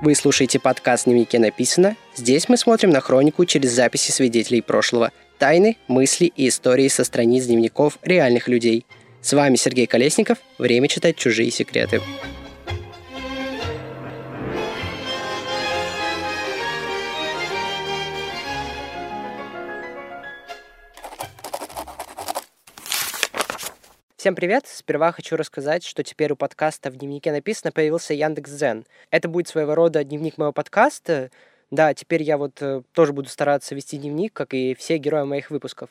Вы слушаете подкаст «Дневнике написано». Здесь мы смотрим на хронику через записи свидетелей прошлого, тайны, мысли и истории со страниц дневников реальных людей. С вами Сергей Колесников. Время читать чужие секреты. Всем привет! Сперва хочу рассказать, что теперь у подкаста в дневнике написано появился Яндекс Дзен. Это будет своего рода дневник моего подкаста. Да, теперь я вот э, тоже буду стараться вести дневник, как и все герои моих выпусков.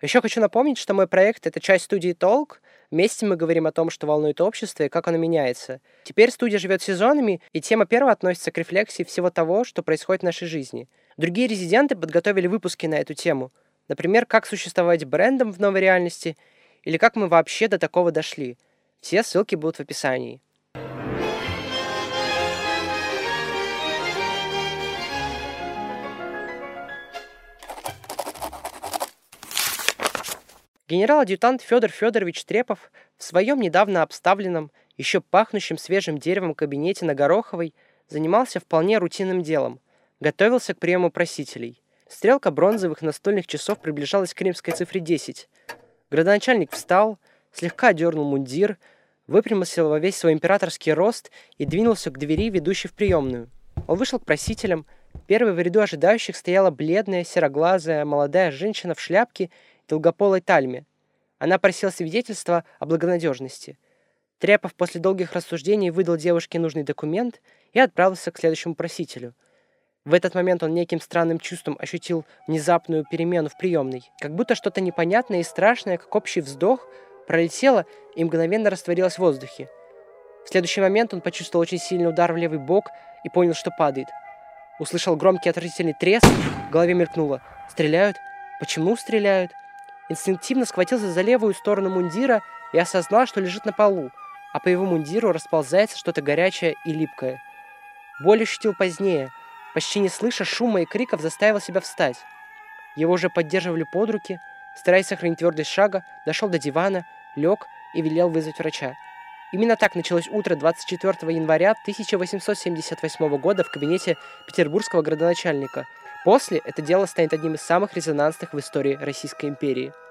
Еще хочу напомнить, что мой проект — это часть студии Толк. Вместе мы говорим о том, что волнует общество и как оно меняется. Теперь студия живет сезонами, и тема первая относится к рефлексии всего того, что происходит в нашей жизни. Другие резиденты подготовили выпуски на эту тему. Например, как существовать брендом в новой реальности — или как мы вообще до такого дошли. Все ссылки будут в описании. Генерал-адъютант Федор Федорович Трепов в своем недавно обставленном, еще пахнущем свежим деревом кабинете на Гороховой занимался вполне рутинным делом. Готовился к приему просителей. Стрелка бронзовых настольных часов приближалась к римской цифре 10. Градоначальник встал, слегка дернул мундир, выпрямился во весь свой императорский рост и двинулся к двери, ведущей в приемную. Он вышел к просителям. Первой в ряду ожидающих стояла бледная, сероглазая, молодая женщина в шляпке и долгополой тальме. Она просила свидетельства о благонадежности. Трепов после долгих рассуждений выдал девушке нужный документ и отправился к следующему просителю — в этот момент он неким странным чувством ощутил внезапную перемену в приемной. Как будто что-то непонятное и страшное, как общий вздох, пролетело и мгновенно растворилось в воздухе. В следующий момент он почувствовал очень сильный удар в левый бок и понял, что падает. Услышал громкий отвратительный треск, в голове мелькнуло. Стреляют? Почему стреляют? Инстинктивно схватился за левую сторону мундира и осознал, что лежит на полу, а по его мундиру расползается что-то горячее и липкое. Боль ощутил позднее – Почти не слыша шума и криков, заставил себя встать. Его уже поддерживали под руки, стараясь сохранить твердость шага, дошел до дивана, лег и велел вызвать врача. Именно так началось утро 24 января 1878 года в кабинете петербургского градоначальника. После это дело станет одним из самых резонансных в истории Российской империи –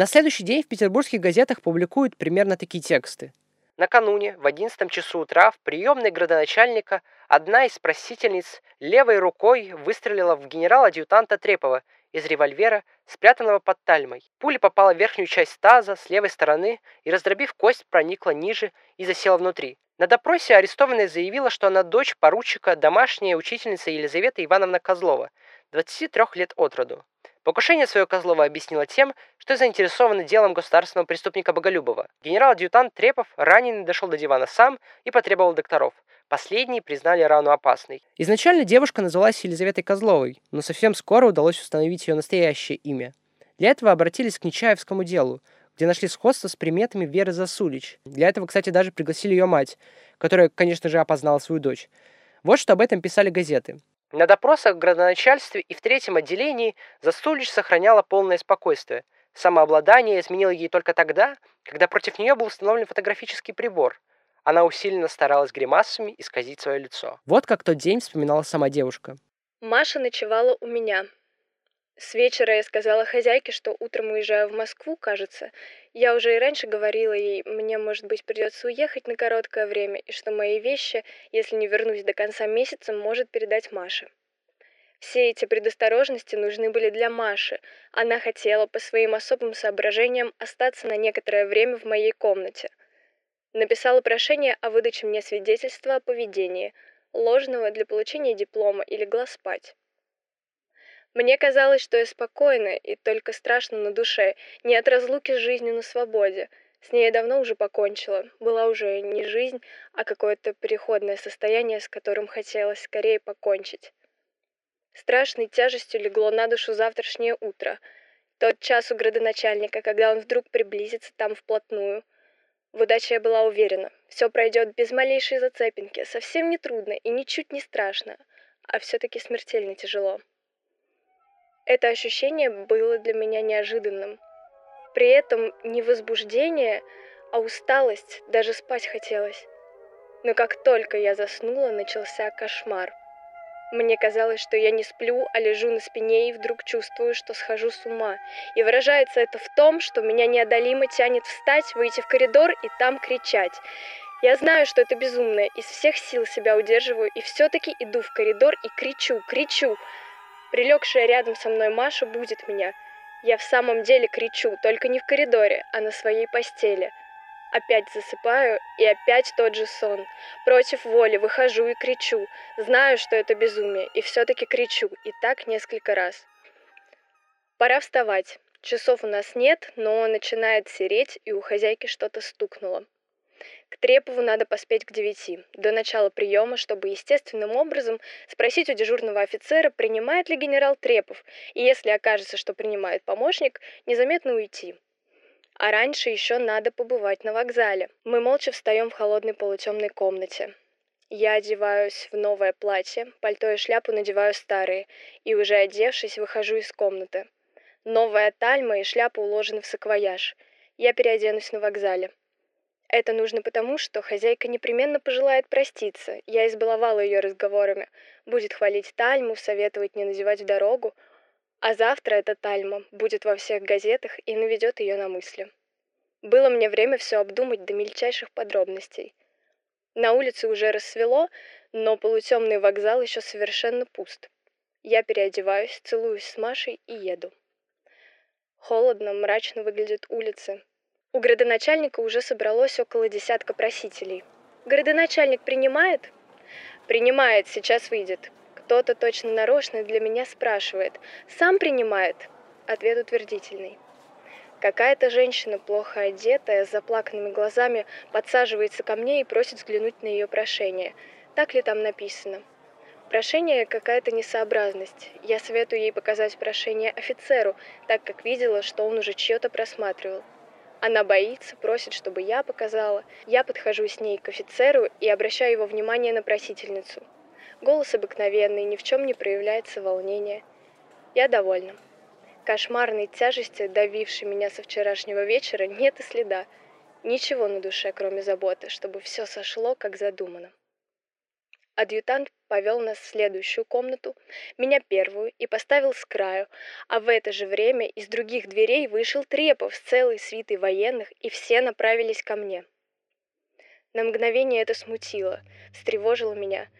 На следующий день в петербургских газетах публикуют примерно такие тексты. Накануне, в 11 часу утра, в приемной градоначальника одна из просительниц левой рукой выстрелила в генерала-адъютанта Трепова из револьвера, спрятанного под тальмой. Пуля попала в верхнюю часть таза с левой стороны и, раздробив кость, проникла ниже и засела внутри. На допросе арестованная заявила, что она дочь поручика, домашняя учительница Елизавета Ивановна Козлова, 23 лет от роду. Покушение свое Козлова объяснила тем, что заинтересована делом государственного преступника Боголюбова. Генерал-адъютант Трепов раненый дошел до дивана сам и потребовал докторов. Последние признали рану опасной. Изначально девушка называлась Елизаветой Козловой, но совсем скоро удалось установить ее настоящее имя. Для этого обратились к Нечаевскому делу, где нашли сходство с приметами Веры Засулич. Для этого, кстати, даже пригласили ее мать, которая, конечно же, опознала свою дочь. Вот что об этом писали газеты. На допросах в градоначальстве и в третьем отделении Засулич сохраняла полное спокойствие. Самообладание изменило ей только тогда, когда против нее был установлен фотографический прибор. Она усиленно старалась гримасами исказить свое лицо. Вот как тот день вспоминала сама девушка. Маша ночевала у меня. С вечера я сказала хозяйке, что утром уезжаю в Москву, кажется. Я уже и раньше говорила ей, мне, может быть, придется уехать на короткое время, и что мои вещи, если не вернусь до конца месяца, может передать Маше. Все эти предосторожности нужны были для Маши. Она хотела по своим особым соображениям остаться на некоторое время в моей комнате. Написала прошение о выдаче мне свидетельства о поведении, ложного для получения диплома и легла спать. Мне казалось, что я спокойна и только страшно на душе, не от разлуки с жизнью на свободе. С ней я давно уже покончила. Была уже не жизнь, а какое-то переходное состояние, с которым хотелось скорее покончить. Страшной тяжестью легло на душу завтрашнее утро. Тот час у градоначальника, когда он вдруг приблизится там вплотную. В удаче я была уверена. Все пройдет без малейшей зацепинки, совсем не трудно и ничуть не страшно. а все-таки смертельно тяжело. Это ощущение было для меня неожиданным. При этом не возбуждение, а усталость, даже спать хотелось. Но как только я заснула, начался кошмар. Мне казалось, что я не сплю, а лежу на спине и вдруг чувствую, что схожу с ума. И выражается это в том, что меня неодолимо тянет встать, выйти в коридор и там кричать. Я знаю, что это безумно, из всех сил себя удерживаю и все-таки иду в коридор и кричу, кричу. Прилегшая рядом со мной Маша будет меня. Я в самом деле кричу, только не в коридоре, а на своей постели. Опять засыпаю, и опять тот же сон. Против воли выхожу и кричу. Знаю, что это безумие, и все-таки кричу, и так несколько раз. Пора вставать. Часов у нас нет, но начинает сереть, и у хозяйки что-то стукнуло. К Трепову надо поспеть к девяти, до начала приема, чтобы естественным образом спросить у дежурного офицера, принимает ли генерал Трепов, и если окажется, что принимает помощник, незаметно уйти. А раньше еще надо побывать на вокзале. Мы молча встаем в холодной полутемной комнате. Я одеваюсь в новое платье, пальто и шляпу надеваю старые, и уже одевшись, выхожу из комнаты. Новая тальма и шляпа уложены в саквояж. Я переоденусь на вокзале. Это нужно потому, что хозяйка непременно пожелает проститься. Я избаловала ее разговорами. Будет хвалить тальму, советовать не надевать в дорогу, а завтра эта тальма будет во всех газетах и наведет ее на мысли. Было мне время все обдумать до мельчайших подробностей. На улице уже рассвело, но полутемный вокзал еще совершенно пуст. Я переодеваюсь, целуюсь с Машей и еду. Холодно, мрачно выглядят улицы. У градоначальника уже собралось около десятка просителей. Градоначальник принимает? Принимает, сейчас выйдет. Кто-то точно нарочно для меня спрашивает. Сам принимает? Ответ утвердительный. Какая-то женщина, плохо одетая, с заплаканными глазами, подсаживается ко мне и просит взглянуть на ее прошение. Так ли там написано? Прошение какая-то несообразность. Я советую ей показать прошение офицеру, так как видела, что он уже чье-то просматривал. Она боится, просит, чтобы я показала. Я подхожу с ней к офицеру и обращаю его внимание на просительницу. Голос обыкновенный, ни в чем не проявляется волнение. Я довольна. Кошмарной тяжести, давившей меня со вчерашнего вечера, нет и следа. Ничего на душе, кроме заботы, чтобы все сошло, как задумано. Адъютант повел нас в следующую комнату, меня первую, и поставил с краю, а в это же время из других дверей вышел Трепов с целой свитой военных, и все направились ко мне. На мгновение это смутило, встревожило меня —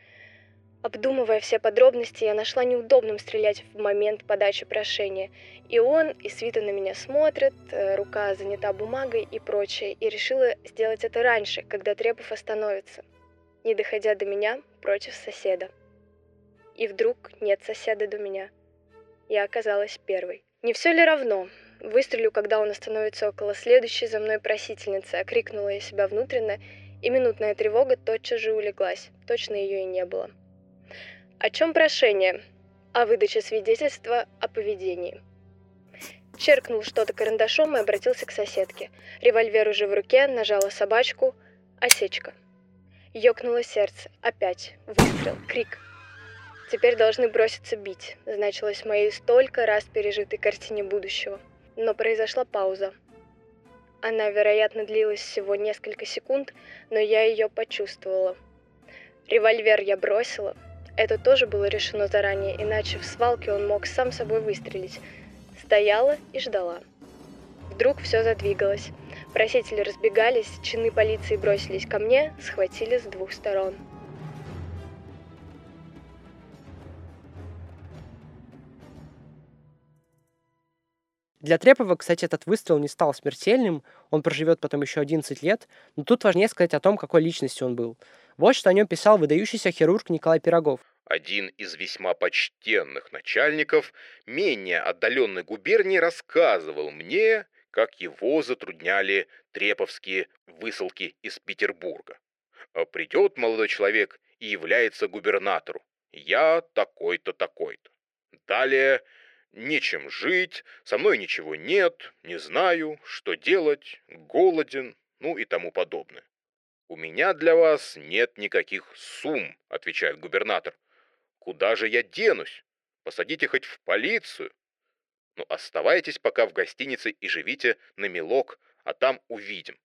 Обдумывая все подробности, я нашла неудобным стрелять в момент подачи прошения. И он, и Свита на меня смотрят, э, рука занята бумагой и прочее, и решила сделать это раньше, когда Трепов остановится, не доходя до меня против соседа. И вдруг нет соседа до меня. Я оказалась первой. Не все ли равно? Выстрелю, когда он остановится около следующей за мной просительницы, окрикнула я себя внутренно, и минутная тревога тотчас же улеглась. Точно ее и не было. О чем прошение? О выдаче свидетельства о поведении. Черкнул что-то карандашом и обратился к соседке. Револьвер уже в руке, нажала собачку. Осечка. Ёкнуло сердце. Опять. Выстрел. Крик. Теперь должны броситься бить, значилось в моей столько раз пережитой картине будущего. Но произошла пауза. Она, вероятно, длилась всего несколько секунд, но я ее почувствовала. Револьвер я бросила, это тоже было решено заранее, иначе в свалке он мог сам собой выстрелить. Стояла и ждала. Вдруг все задвигалось. Просители разбегались, чины полиции бросились ко мне, схватили с двух сторон. Для Трепова, кстати, этот выстрел не стал смертельным, он проживет потом еще 11 лет, но тут важнее сказать о том, какой личностью он был. Вот что о нем писал выдающийся хирург Николай Пирогов. Один из весьма почтенных начальников менее отдаленной губернии рассказывал мне, как его затрудняли треповские высылки из Петербурга. А придет молодой человек и является губернатору. Я такой-то, такой-то. Далее нечем жить, со мной ничего нет, не знаю, что делать, голоден, ну и тому подобное. «У меня для вас нет никаких сумм», — отвечает губернатор. Куда же я денусь? Посадите хоть в полицию. Ну, оставайтесь пока в гостинице и живите на мелок, а там увидим.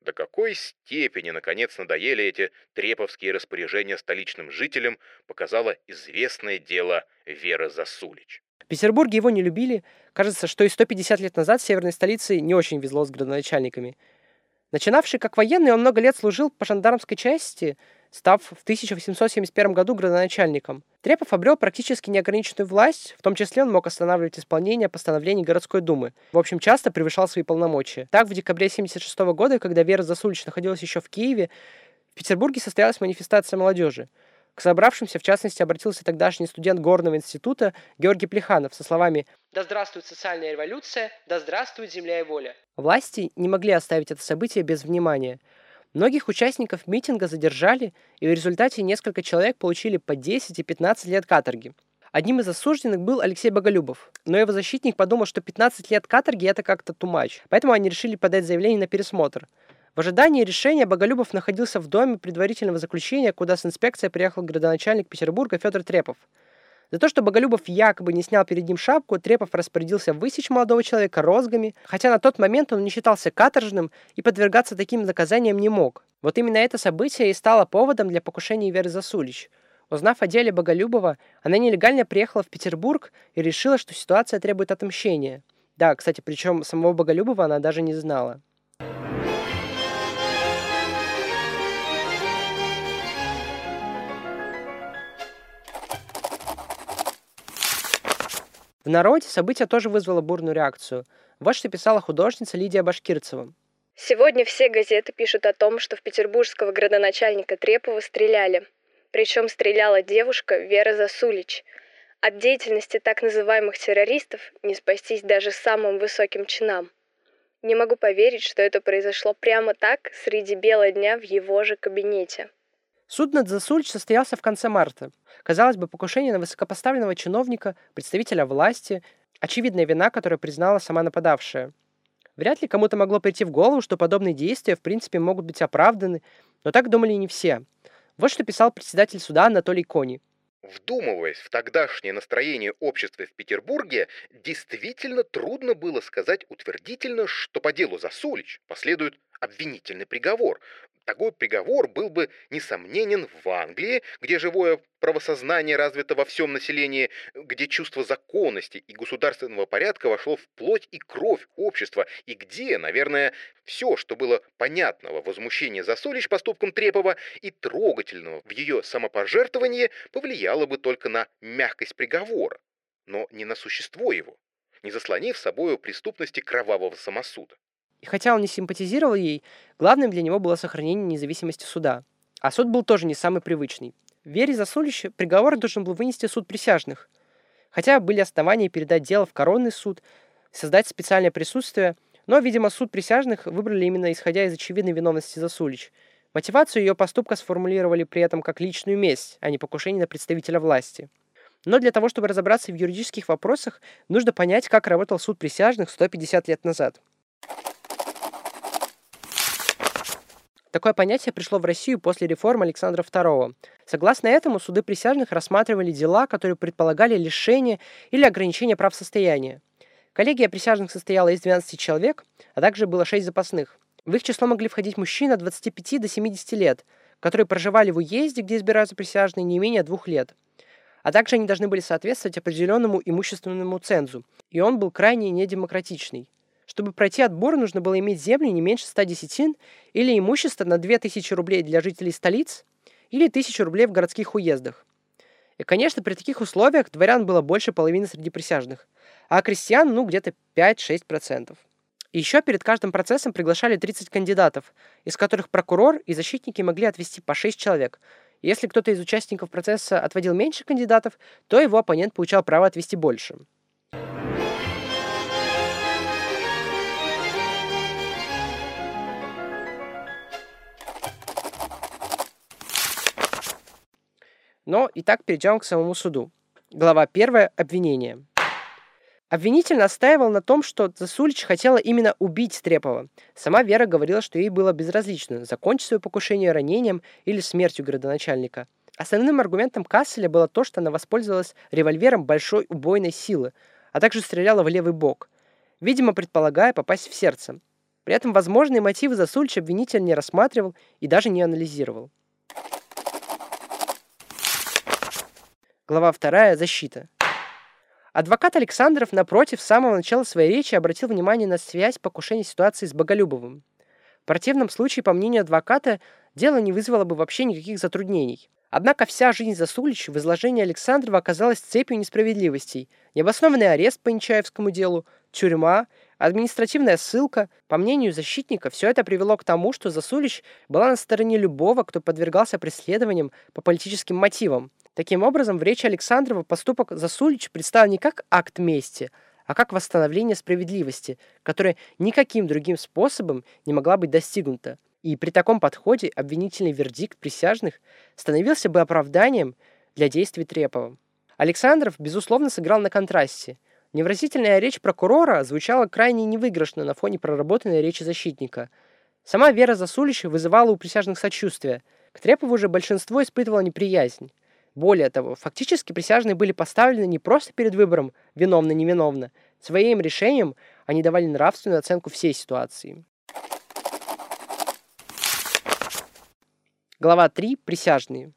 До какой степени, наконец, надоели эти треповские распоряжения столичным жителям, показало известное дело Веры Засулич. В Петербурге его не любили. Кажется, что и 150 лет назад в северной столице не очень везло с градоначальниками. Начинавший как военный, он много лет служил по жандармской части, став в 1871 году градоначальником. Трепов обрел практически неограниченную власть, в том числе он мог останавливать исполнение постановлений городской думы. В общем, часто превышал свои полномочия. Так, в декабре 1976 года, когда Вера Засулич находилась еще в Киеве, в Петербурге состоялась манифестация молодежи. К собравшимся, в частности, обратился тогдашний студент Горного института Георгий Плеханов со словами «Да здравствует социальная революция! Да здравствует земля и воля!». Власти не могли оставить это событие без внимания – Многих участников митинга задержали, и в результате несколько человек получили по 10 и 15 лет каторги. Одним из осужденных был Алексей Боголюбов, но его защитник подумал, что 15 лет каторги это как-то тумач, поэтому они решили подать заявление на пересмотр. В ожидании решения Боголюбов находился в доме предварительного заключения, куда с инспекцией приехал градоначальник Петербурга Федор Трепов – за то, что Боголюбов якобы не снял перед ним шапку, Трепов распорядился высечь молодого человека розгами, хотя на тот момент он не считался каторжным и подвергаться таким наказаниям не мог. Вот именно это событие и стало поводом для покушения Веры Засулич. Узнав о деле Боголюбова, она нелегально приехала в Петербург и решила, что ситуация требует отмщения. Да, кстати, причем самого Боголюбова она даже не знала. В народе событие тоже вызвало бурную реакцию. Вот что писала художница Лидия Башкирцева. Сегодня все газеты пишут о том, что в петербургского градоначальника Трепова стреляли. Причем стреляла девушка Вера Засулич. От деятельности так называемых террористов не спастись даже самым высоким чинам. Не могу поверить, что это произошло прямо так, среди бела дня в его же кабинете. Суд над Засулич состоялся в конце марта. Казалось бы, покушение на высокопоставленного чиновника, представителя власти, очевидная вина, которую признала сама нападавшая. Вряд ли кому-то могло прийти в голову, что подобные действия в принципе могут быть оправданы, но так думали не все. Вот что писал председатель суда Анатолий Кони. Вдумываясь в тогдашнее настроение общества в Петербурге, действительно трудно было сказать утвердительно, что по делу Засулич последует обвинительный приговор, такой приговор был бы несомненен в Англии, где живое правосознание развито во всем населении, где чувство законности и государственного порядка вошло в плоть и кровь общества, и где, наверное, все, что было понятного возмущения Засолич поступком Трепова и трогательного в ее самопожертвовании, повлияло бы только на мягкость приговора, но не на существо его, не заслонив собою преступности кровавого самосуда. И хотя он не симпатизировал ей, главным для него было сохранение независимости суда. А суд был тоже не самый привычный. В вере Засулища приговор должен был вынести суд присяжных. Хотя были основания передать дело в коронный суд, создать специальное присутствие, но, видимо, суд присяжных выбрали именно исходя из очевидной виновности Засулич. Мотивацию ее поступка сформулировали при этом как личную месть, а не покушение на представителя власти. Но для того, чтобы разобраться в юридических вопросах, нужно понять, как работал суд присяжных 150 лет назад – Такое понятие пришло в Россию после реформ Александра II. Согласно этому, суды присяжных рассматривали дела, которые предполагали лишение или ограничение прав состояния. Коллегия присяжных состояла из 12 человек, а также было 6 запасных. В их число могли входить мужчины от 25 до 70 лет, которые проживали в уезде, где избираются присяжные, не менее двух лет. А также они должны были соответствовать определенному имущественному цензу, и он был крайне недемократичный. Чтобы пройти отбор, нужно было иметь земли не меньше 100 десятин или имущество на 2000 рублей для жителей столиц или 1000 рублей в городских уездах. И, конечно, при таких условиях дворян было больше половины среди присяжных, а крестьян, ну, где-то 5-6%. И еще перед каждым процессом приглашали 30 кандидатов, из которых прокурор и защитники могли отвести по 6 человек. Если кто-то из участников процесса отводил меньше кандидатов, то его оппонент получал право отвести больше. Но итак, перейдем к самому суду. Глава 1. Обвинение. Обвинитель настаивал на том, что Засулич хотела именно убить Стрепова. Сама Вера говорила, что ей было безразлично, закончить свое покушение ранением или смертью градоначальника. Основным аргументом Касселя было то, что она воспользовалась револьвером большой убойной силы, а также стреляла в левый бок, видимо, предполагая попасть в сердце. При этом возможные мотивы Засулич обвинитель не рассматривал и даже не анализировал. Глава 2. Защита. Адвокат Александров, напротив, с самого начала своей речи обратил внимание на связь покушения ситуации с Боголюбовым. В противном случае, по мнению адвоката, дело не вызвало бы вообще никаких затруднений. Однако вся жизнь Засулич в изложении Александрова оказалась цепью несправедливостей. Необоснованный арест по Нечаевскому делу, тюрьма, административная ссылка. По мнению защитника, все это привело к тому, что Засулич была на стороне любого, кто подвергался преследованиям по политическим мотивам. Таким образом, в речи Александрова поступок Засулич представил не как акт мести, а как восстановление справедливости, которая никаким другим способом не могла быть достигнута. И при таком подходе обвинительный вердикт присяжных становился бы оправданием для действий Трепова. Александров, безусловно, сыграл на контрасте. Невразительная речь прокурора звучала крайне невыигрышно на фоне проработанной речи защитника. Сама Вера Засулич вызывала у присяжных сочувствие. К Трепову же большинство испытывало неприязнь. Более того, фактически присяжные были поставлены не просто перед выбором виновно-невиновно. Своим решением они давали нравственную оценку всей ситуации. Глава 3. Присяжные.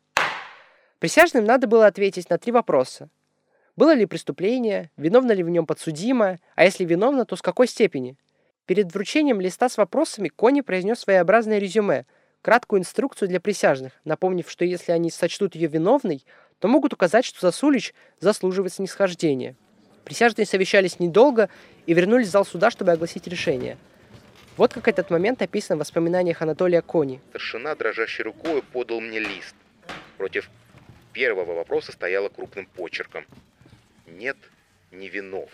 Присяжным надо было ответить на три вопроса. Было ли преступление, виновна ли в нем подсудимая, а если виновна, то с какой степени? Перед вручением листа с вопросами Кони произнес своеобразное резюме, краткую инструкцию для присяжных, напомнив, что если они сочтут ее виновной, то могут указать, что Засулич заслуживает снисхождения. Присяжные совещались недолго и вернулись в зал суда, чтобы огласить решение – вот как этот момент описан в воспоминаниях Анатолия Кони. Старшина дрожащей рукой подал мне лист. Против первого вопроса стояло крупным почерком. Нет, невиновна.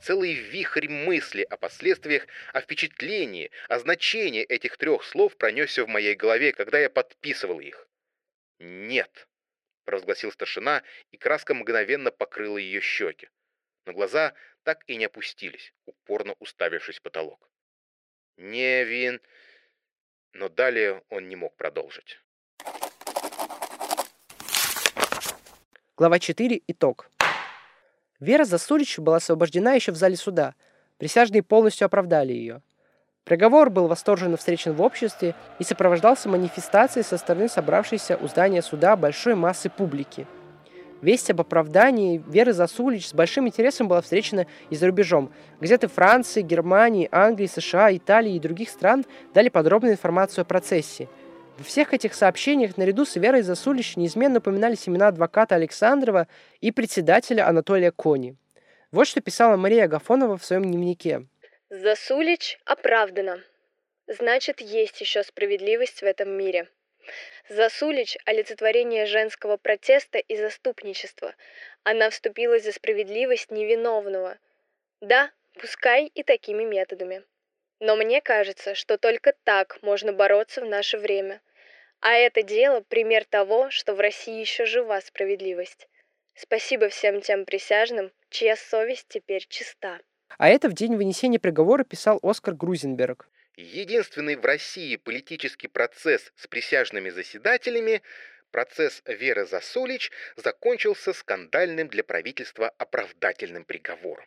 Целый вихрь мысли о последствиях, о впечатлении, о значении этих трех слов пронесся в моей голове, когда я подписывал их. «Нет», — провозгласил старшина, и краска мгновенно покрыла ее щеки. Но глаза так и не опустились, упорно уставившись в потолок. Невин. Но далее он не мог продолжить. Глава 4. Итог. Вера Засулич была освобождена еще в зале суда. Присяжные полностью оправдали ее. Приговор был восторженно встречен в обществе и сопровождался манифестацией со стороны собравшейся у здания суда большой массы публики – Весть об оправдании Веры Засулич с большим интересом была встречена и за рубежом. Газеты Франции, Германии, Англии, США, Италии и других стран дали подробную информацию о процессе. Во всех этих сообщениях наряду с Верой Засулич неизменно упоминались имена адвоката Александрова и председателя Анатолия Кони. Вот что писала Мария Агафонова в своем дневнике. Засулич оправдана. Значит, есть еще справедливость в этом мире. Засулич – олицетворение женского протеста и заступничества. Она вступилась за справедливость невиновного. Да, пускай и такими методами. Но мне кажется, что только так можно бороться в наше время. А это дело – пример того, что в России еще жива справедливость. Спасибо всем тем присяжным, чья совесть теперь чиста. А это в день вынесения приговора писал Оскар Грузенберг. Единственный в России политический процесс с присяжными заседателями, процесс Веры Засулич, закончился скандальным для правительства оправдательным приговором.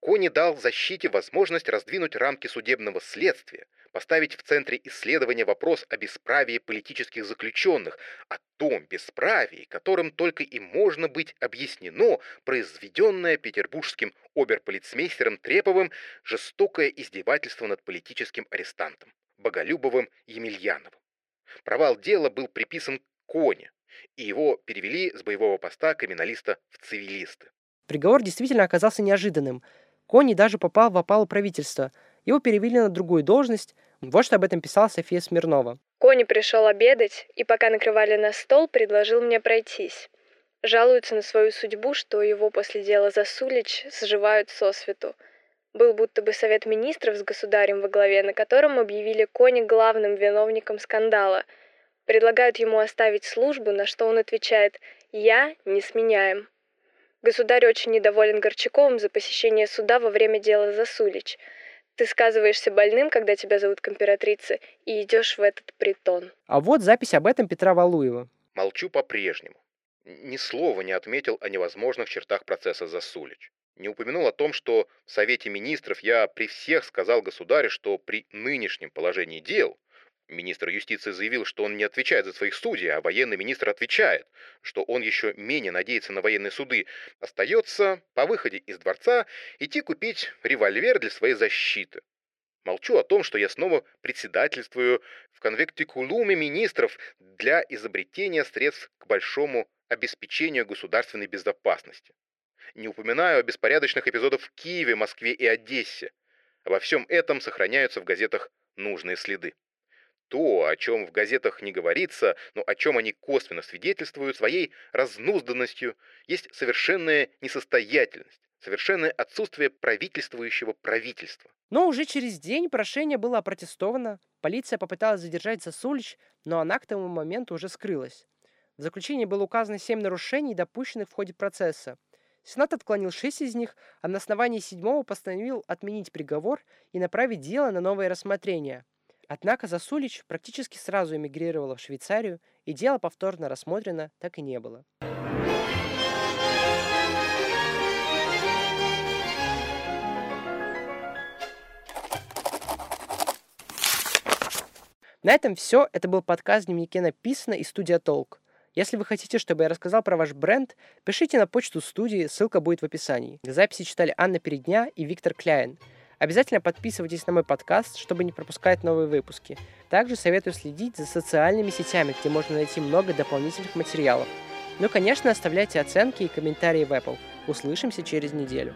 Кони дал защите возможность раздвинуть рамки судебного следствия, поставить в центре исследования вопрос о бесправии политических заключенных, о том бесправии, которым только и можно быть объяснено произведенное петербургским оберполицмейстером Треповым жестокое издевательство над политическим арестантом Боголюбовым Емельяновым. Провал дела был приписан Коне, и его перевели с боевого поста криминалиста в цивилисты. Приговор действительно оказался неожиданным. Кони даже попал в опалу правительства. Его перевели на другую должность. Вот что об этом писала София Смирнова. Кони пришел обедать, и пока накрывали на стол, предложил мне пройтись. Жалуется на свою судьбу, что его после дела Засулич сживают сосвету. Был будто бы совет министров с государем во главе, на котором объявили Кони главным виновником скандала. Предлагают ему оставить службу, на что он отвечает «Я не сменяем». Государь очень недоволен Горчаковым за посещение суда во время дела Засулич. Ты сказываешься больным, когда тебя зовут к императрице, и идешь в этот притон. А вот запись об этом Петра Валуева. Молчу по-прежнему. Ни слова не отметил о невозможных чертах процесса Засулич. Не упомянул о том, что в Совете Министров я при всех сказал государю, что при нынешнем положении дел Министр юстиции заявил, что он не отвечает за своих судей, а военный министр отвечает, что он еще менее надеется на военные суды. Остается по выходе из дворца идти купить револьвер для своей защиты. Молчу о том, что я снова председательствую в конвектикулуме министров для изобретения средств к большому обеспечению государственной безопасности. Не упоминаю о беспорядочных эпизодах в Киеве, Москве и Одессе. Обо всем этом сохраняются в газетах нужные следы. То, о чем в газетах не говорится, но о чем они косвенно свидетельствуют своей разнузданностью, есть совершенная несостоятельность, совершенное отсутствие правительствующего правительства. Но уже через день прошение было опротестовано, полиция попыталась задержать Засулич, но она к тому моменту уже скрылась. В заключении было указано семь нарушений, допущенных в ходе процесса. Сенат отклонил шесть из них, а на основании седьмого постановил отменить приговор и направить дело на новое рассмотрение – Однако Засулич практически сразу эмигрировала в Швейцарию, и дело повторно рассмотрено так и не было. На этом все. Это был подкаст «Дневнике написано» и студия «Толк». Если вы хотите, чтобы я рассказал про ваш бренд, пишите на почту студии, ссылка будет в описании. Записи читали Анна Передня и Виктор Кляйн – Обязательно подписывайтесь на мой подкаст, чтобы не пропускать новые выпуски. Также советую следить за социальными сетями, где можно найти много дополнительных материалов. Ну конечно, оставляйте оценки и комментарии в Apple. Услышимся через неделю.